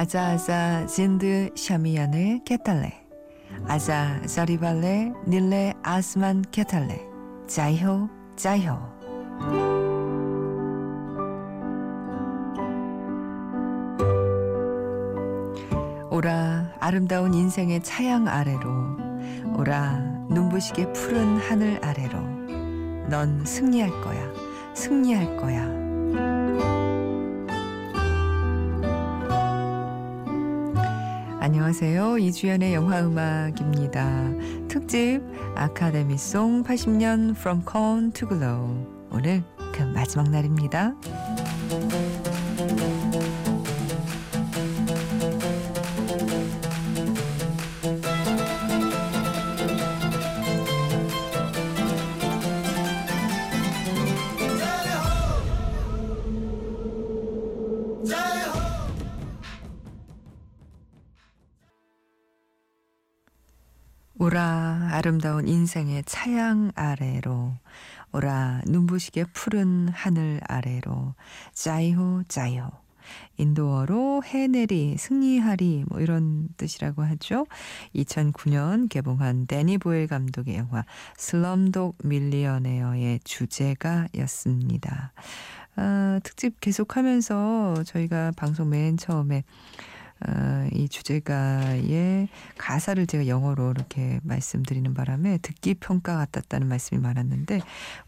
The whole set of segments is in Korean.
아자아자 진드 샤미안의 케탈레. 아자 자리발레 닐레 아스만 케탈레. 자이호 자이호. 오라 아름다운 인생의 차양 아래로. 오라 눈부시게 푸른 하늘 아래로. 넌 승리할 거야 승리할 거야 안녕하세요. 이주연의 영화 음악입니다. 특집 아카데미송 80년 From Corn to Glow. 오늘 그 마지막 날입니다. 오라 아름다운 인생의 차양 아래로 오라 눈부시게 푸른 하늘 아래로 짜이호 짜이호 인도어로 해내리 승리하리 뭐 이런 뜻이라고 하죠. 2009년 개봉한 데니 보일 감독의 영화 슬럼독 밀리어네어의 주제가였습니다. 아, 특집 계속하면서 저희가 방송 맨 처음에 어, 이 주제가의 가사를 제가 영어로 이렇게 말씀드리는 바람에 듣기 평가 같았다는 말씀이 많았는데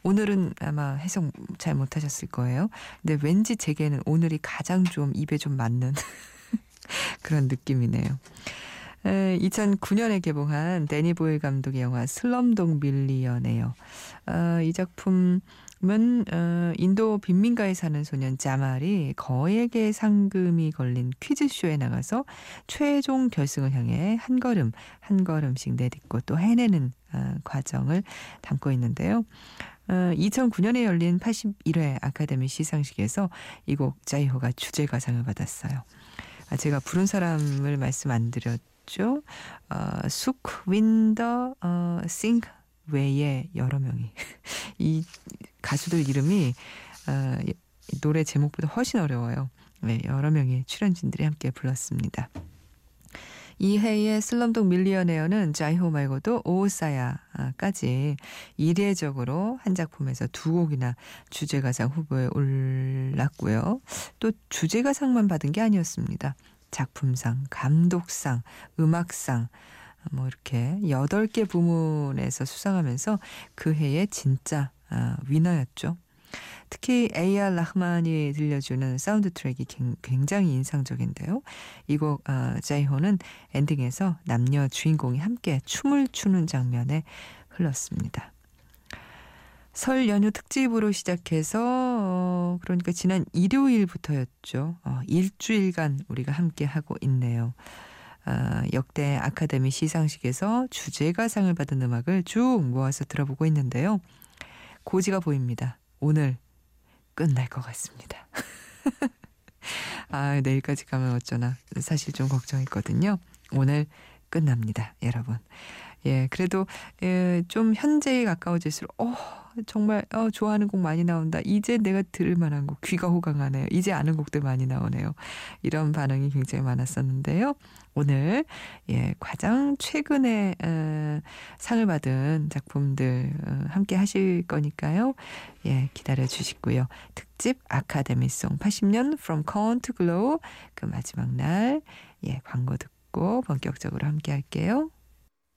오늘은 아마 해석 잘 못하셨을 거예요. 근데 왠지 제게는 오늘이 가장 좀 입에 좀 맞는 그런 느낌이네요. 2009년에 개봉한 데니 보일 감독의 영화 슬럼독 밀리언네요 어, 이 작품 은 어, 인도 빈민가에 사는 소년 자말이 거액의 상금이 걸린 퀴즈쇼에 나가서 최종 결승을 향해 한 걸음 한 걸음씩 내딛고 또 해내는 어, 과정을 담고 있는데요. 어, 2009년에 열린 81회 아카데미 시상식에서 이 곡 자이호가 주제가상을 받았어요. 아, 제가 부른 사람을 말씀 안 드렸죠. 어, 숙 윈더 어, 싱 외에 여러 명이 이 가수들 이름이 어, 노래 제목보다 훨씬 어려워요. 네, 여러 명의 출연진들이 함께 불렀습니다. 이해의 슬럼독 밀리어네어는 자이호 말고도 오사야까지 이례적으로 한 작품에서 두 곡이나 주제가상 후보에 올랐고요. 또 주제가상만 받은 게 아니었습니다. 작품상, 감독상, 음악상, 뭐 이렇게 여덟 개 부문에서 수상하면서 그 해에 진짜 아, winner였죠. 특히 A.R. 라흐만이 들려주는 사운드 트랙이 굉장히 인상적인데요. 이곡 어, 자이호는 엔딩에서 남녀 주인공이 함께 춤을 추는 장면에 흘렀습니다. 설 연휴 특집으로 시작해서 어, 그러니까 지난 일요일부터였죠. 어, 일주일간 우리가 함께 하고 있네요. 어, 역대 아카데미 시상식에서 주제가상을 받은 음악을 쭉 모아서 들어보고 있는데요. 고지가 보입니다. 오늘 끝날 것 같습니다. 아, 내일까지 가면 어쩌나 사실 좀 걱정했거든요. 오늘 끝납니다, 여러분. 예, 그래도 예, 좀 현재에 가까워질수록 어, 정말 어, 좋아하는 곡 많이 나온다. 이제 내가 들을 만한 곡 귀가 호강하네요. 이제 아는 곡들 많이 나오네요. 이런 반응이 굉장히 많았었는데요. 오늘 예, 가장 최근에 어, 상을 받은 작품들 어, 함께 하실 거니까요. 예, 기다려 주시고요. 특집 아카데미송 80년 From Corn to Glow 그 마지막 날 예, 광고 듣고 본격적으로 함께 할게요.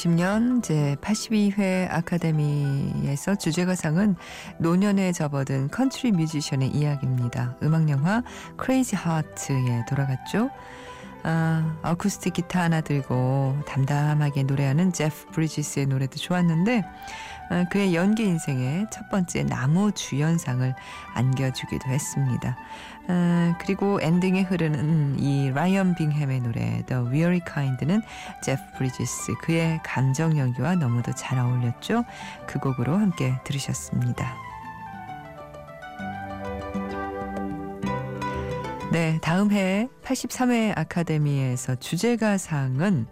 2010년 제82회 아카데미에서 주제가상은 노년에 접어든 컨트리 뮤지션의 이야기입니다. 음악영화 Crazy Heart에 돌아갔죠. 아, 어쿠스틱 기타 하나 들고 담담하게 노래하는 제프 브리지스의 노래도 좋았는데 아, 그의 연기 인생의 첫 번째 남우 주연상을 안겨주기도 했습니다. 아, 그리고 엔딩에 흐르는 이 라이언 빙햄의 노래 The Weary Kind는 제프 브리지스 그의 감정 연기와 너무도 잘 어울렸죠. 그 곡으로 함께 들으셨습니다. 네, 다음 해 83회 아카데미에서 주제가상은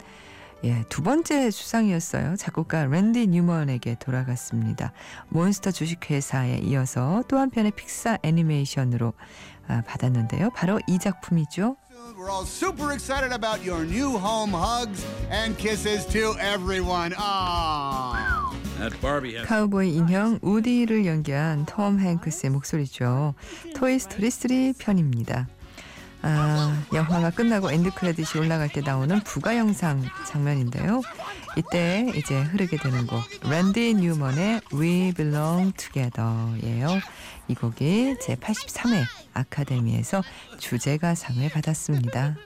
예, 두 번째 수상이었어요. 작곡가 랜디 뉴먼에게 돌아갔습니다. 몬스터 주식회사에 이어서 또 한편의 픽사 애니메이션으로 아, 받았는데요. 바로 이 작품이죠. We're all super excited about your new home hugs and kisses to everyone. Ah. 카우보이 인형 우디를 연기한 톰 행크스의 목소리죠. Toy Story 3 편입니다. 아, 영화가 끝나고 end credit이 올라갈 때 나오는 부가 영상 장면인데요. 이때 이제 흐르게 되는 곡 랜디 뉴먼의 We Belong Together예요. 이 곡이 제 83회 아카데미에서 주제가상을 받았습니다.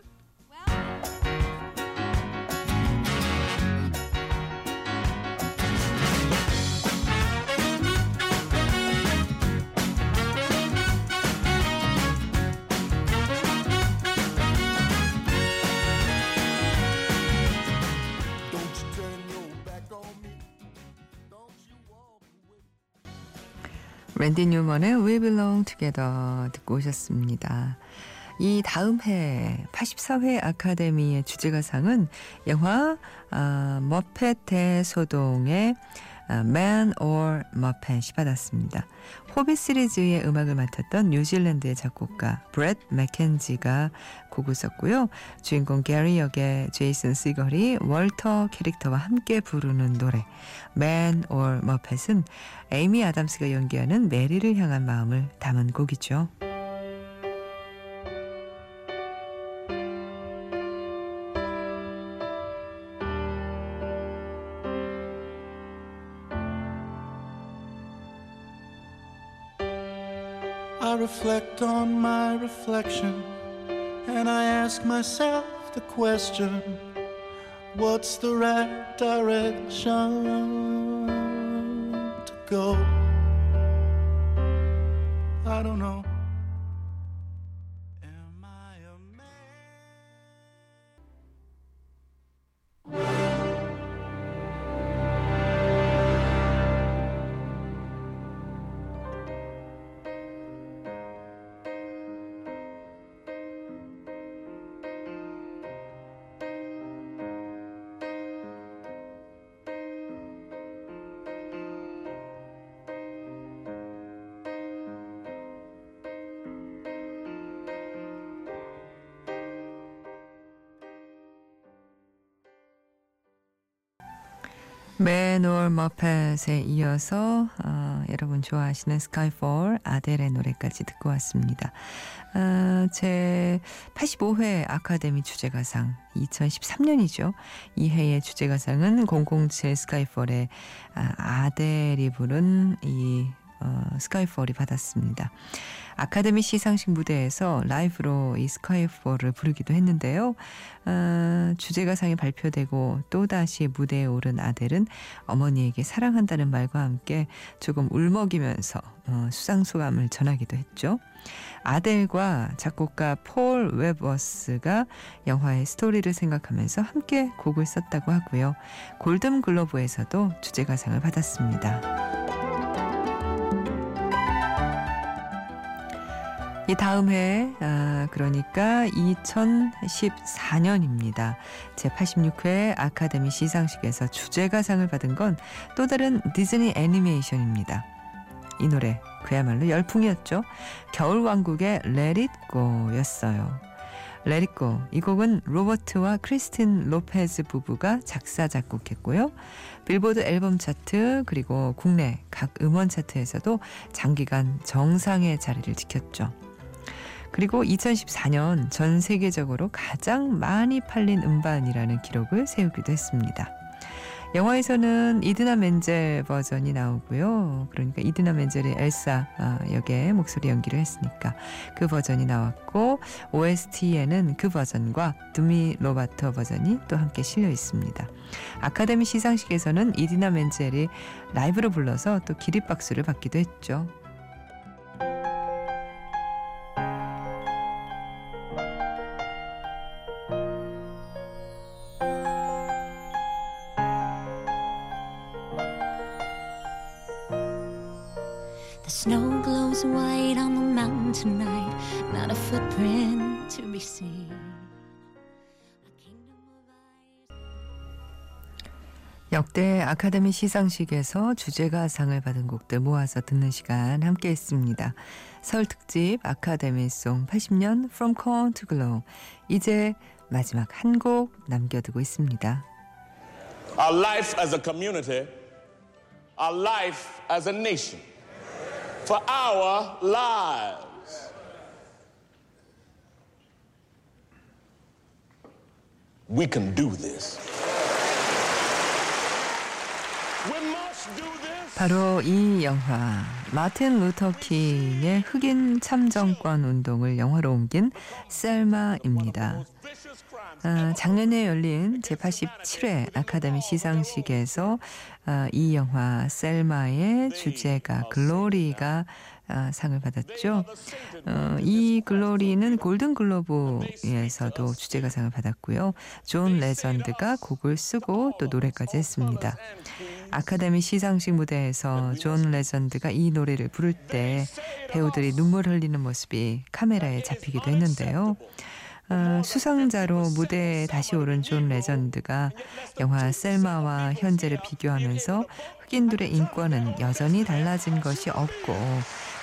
랜디 뉴먼의 We Belong Together 듣고 오셨습니다. 이 다음 해 84회 아카데미의 주제가상은 영화 아, 머펫 대소동의 아, Man or Muppet이 받았습니다. 호빗 시리즈의 음악을 맡았던 뉴질랜드의 작곡가 브렛 맥켄지가 곡을 썼고요. 주인공 게리 역의 제이슨 시걸이 월터 캐릭터와 함께 부르는 노래 Man or Muppet은 에이미 아담스가 연기하는 메리를 향한 마음을 담은 곡이죠. On my reflection and I ask myself the question what's the right direction 맨올 머펫에 이어서 어, 여러분 좋아하시는 스카이폴 아델의 노래까지 듣고 왔습니다. 어, 제 85회 아카데미 주제가상 2013년이죠. 이 해의 주제가상은 007 스카이폴의 아, 아델이 부른 이 어, 스카이폴이 받았습니다. 아카데미 시상식 무대에서 라이브로 이 스카이폴을 부르기도 했는데요. 어, 주제가상이 발표되고 또다시 무대에 오른 아델은 어머니에게 사랑한다는 말과 함께 조금 울먹이면서 어, 수상 소감을 전하기도 했죠. 아델과 작곡가 폴 웨버스가 영화의 스토리를 생각하면서 함께 곡을 썼다고 하고요. 골든 글로브에서도 주제가상을 받았습니다. 이 다음 해, 아, 그러니까 2014년입니다. 제86회 아카데미 시상식에서 주제가상을 받은 건 또 다른 디즈니 애니메이션입니다. 이 노래 그야말로 열풍이었죠. 겨울왕국의 It Go 이 곡은 로버트와 크리스틴 로페즈 부부가 작사 작곡했고요. 빌보드 앨범 차트 그리고 국내 각 음원 차트에서도 장기간 정상의 자리를 지켰죠. 그리고 2014년 전 세계적으로 가장 많이 팔린 음반이라는 기록을 세우기도 했습니다. 영화에서는 이드나 멘젤 버전이 나오고요. 그러니까 이드나 멘젤의 엘사 아, 역의 목소리 연기를 했으니까 그 버전이 나왔고 OST에는 그 버전과 두미 로바터 버전이 또 함께 실려 있습니다. 아카데미 시상식에서는 이디나 멘젤이 라이브로 불러서 또 기립박수를 받기도 했죠. To be seen. A kingdom of ice. 역대 아카데미 시상식에서 주제가상을 받은 곡들 모아서 듣는 시간 함께 했습니다. 설 특집 아카데미송 80년 From Corn to Glow 이제 마지막 한 곡 남겨두고 있습니다. our life as a community, our life as a nation, for our lives. We can do this. We must do this. 바로 이 영화 마틴 루터 킹의 흑인 참정권 운동을 영화로 옮긴 셀마입니다. 아, 작년에 열린 제87회 아카데미 시상식에서 아, 이 영화 셀마의 주제가 글로리가 아, 상을 받았죠. 어, 이 글로리는 골든 글로브에서도 주제가상을 받았고요. 존 레전드가 곡을 쓰고 또 노래까지 했습니다. 아카데미 시상식 무대에서 존 레전드가 이 노래를 부를 때 배우들이 눈물 흘리는 모습이 카메라에 잡히기도 했는데요. 어, 수상자로 무대에 다시 오른 존 레전드가 영화 셀마와 현재를 비교하면서 흑인들의 인권은 여전히 달라진 것이 없고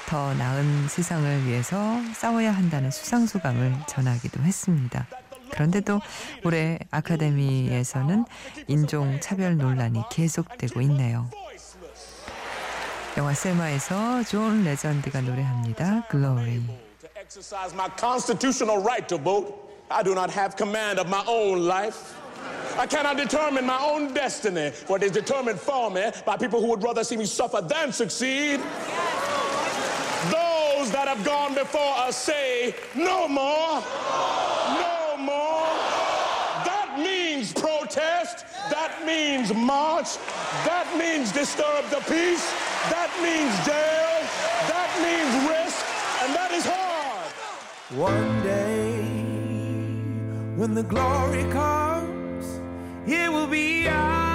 더 나은 세상을 위해서 싸워야 한다는 수상소감을 전하기도 했습니다. 그런데도 올해 아카데미에서는 인종 차별 논란이 계속되고 있네요. 영화 셀마에서 존 레전드가 노래합니다. 글로리. Exercise my constitutional right to vote, I do not have command of my own life. I cannot determine my own destiny, for it is determined for me by people who would rather see me suffer than succeed. Have gone before us say, no more, no more. That means protest, that means march, that means disturb the peace, that means jail, that means risk, and that is hard. One day, when the glory comes, it will be ours.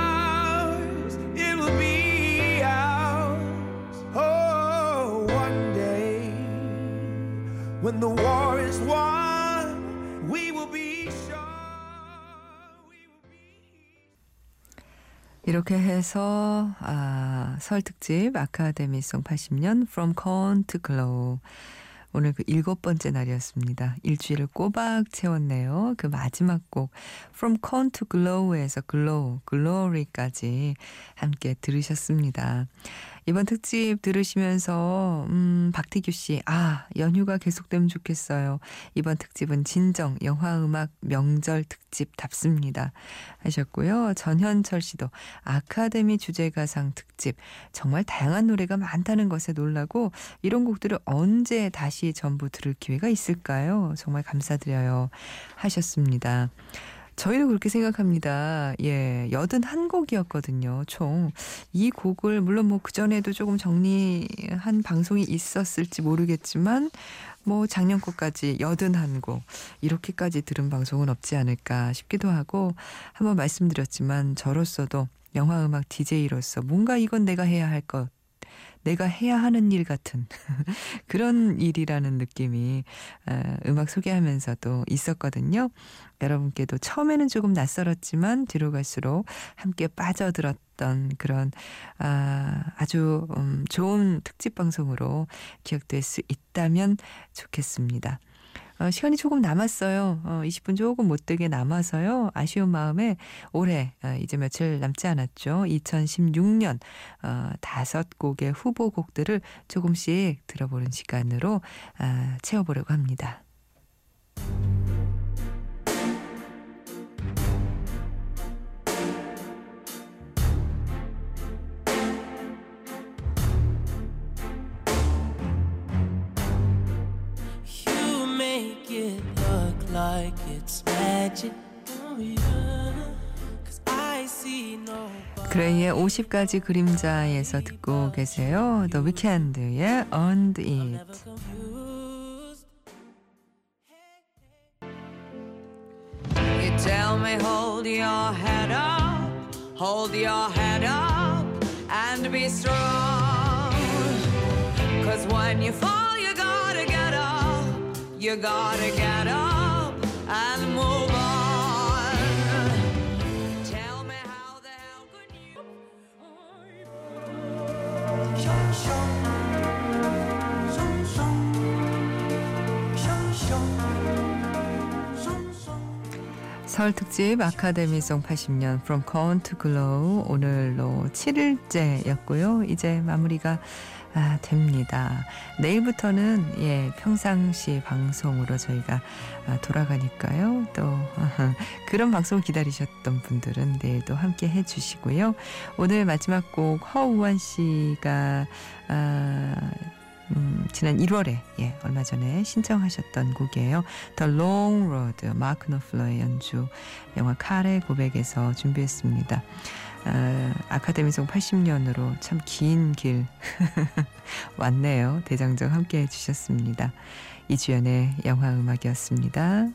When the war is won, we will be sure. 이렇게 해서 아, 설 특집 아카데미송 80년 From Corn to Glow 오늘 그 일곱 번째 날이었습니다. 일주일을 꼬박 채웠네요. 그 마지막 곡 From Corn to Glow에서 Glow, Glory까지 함께 들으셨습니다. 이번 특집 들으시면서 음, 박태규 씨, 아 연휴가 계속되면 좋겠어요. 이번 특집은 진정 영화 음악 명절 특집답습니다. 하셨고요. 전현철 씨도 아카데미 주제가상 특집 정말 다양한 노래가 많다는 것에 놀라고 이런 곡들을 언제 다시 전부 들을 기회가 있을까요? 정말 감사드려요. 하셨습니다. 저희도 그렇게 생각합니다. 예, 여든 한 곡이었거든요. 총. 이 곡을, 물론 뭐 그 전에도 조금 정리한 방송이 있었을지 모르겠지만, 뭐 작년 것까지 여든 한 곡, 이렇게까지 들은 방송은 없지 않을까 싶기도 하고, 한번 말씀드렸지만, 저로서도 영화 음악 DJ로서 뭔가 이건 내가 해야 할 것, 내가 해야 하는 일 같은 그런 일이라는 느낌이 어, 음악 소개하면서도 있었거든요. 여러분께도 처음에는 조금 낯설었지만 뒤로 갈수록 함께 빠져들었던 그런 아, 아주 음, 좋은 특집 방송으로 기억될 수 있다면 좋겠습니다. 어, 시간이 조금 남았어요. 어, 20분 조금 못되게 남아서요. 아쉬운 마음에 올해 어, 이제 며칠 남지 않았죠. 2016년 어, 다섯 곡의 후보곡들을 조금씩 들어보는 시간으로 아, 채워보려고 합니다. Like it's magic. Oh, yeah. 그레이의 50가지 그림자에서 듣고 계세요. The Weeknd의 Earned It. confused. You tell me, hold your head up, hold your head up, and be strong. Cause when you fall, you gotta get up, you gotta get up and move on. Tell me how the hell could you? 설 특집 아카데미송 80년 From Corn to Glow 오늘로 7일째였고요. 이제 마무리가 아, 됩니다. 내일부터는 예 평상시 방송으로 저희가 아, 돌아가니까요. 또 아하, 그런 방송 기다리셨던 분들은 내일도 함께 해 주시고요. 오늘 마지막 곡 허우원 씨가 아, 음, 지난 1월에 예, 얼마 전에 신청하셨던 곡이에요. The Long Road 마크 노플러의 연주 영화 칼의 고백에서 준비했습니다. 아, 아카데미송 80년으로 참 긴 길 왔네요. 대장정 함께 해주셨습니다. 이주연의 영화 음악이었습니다.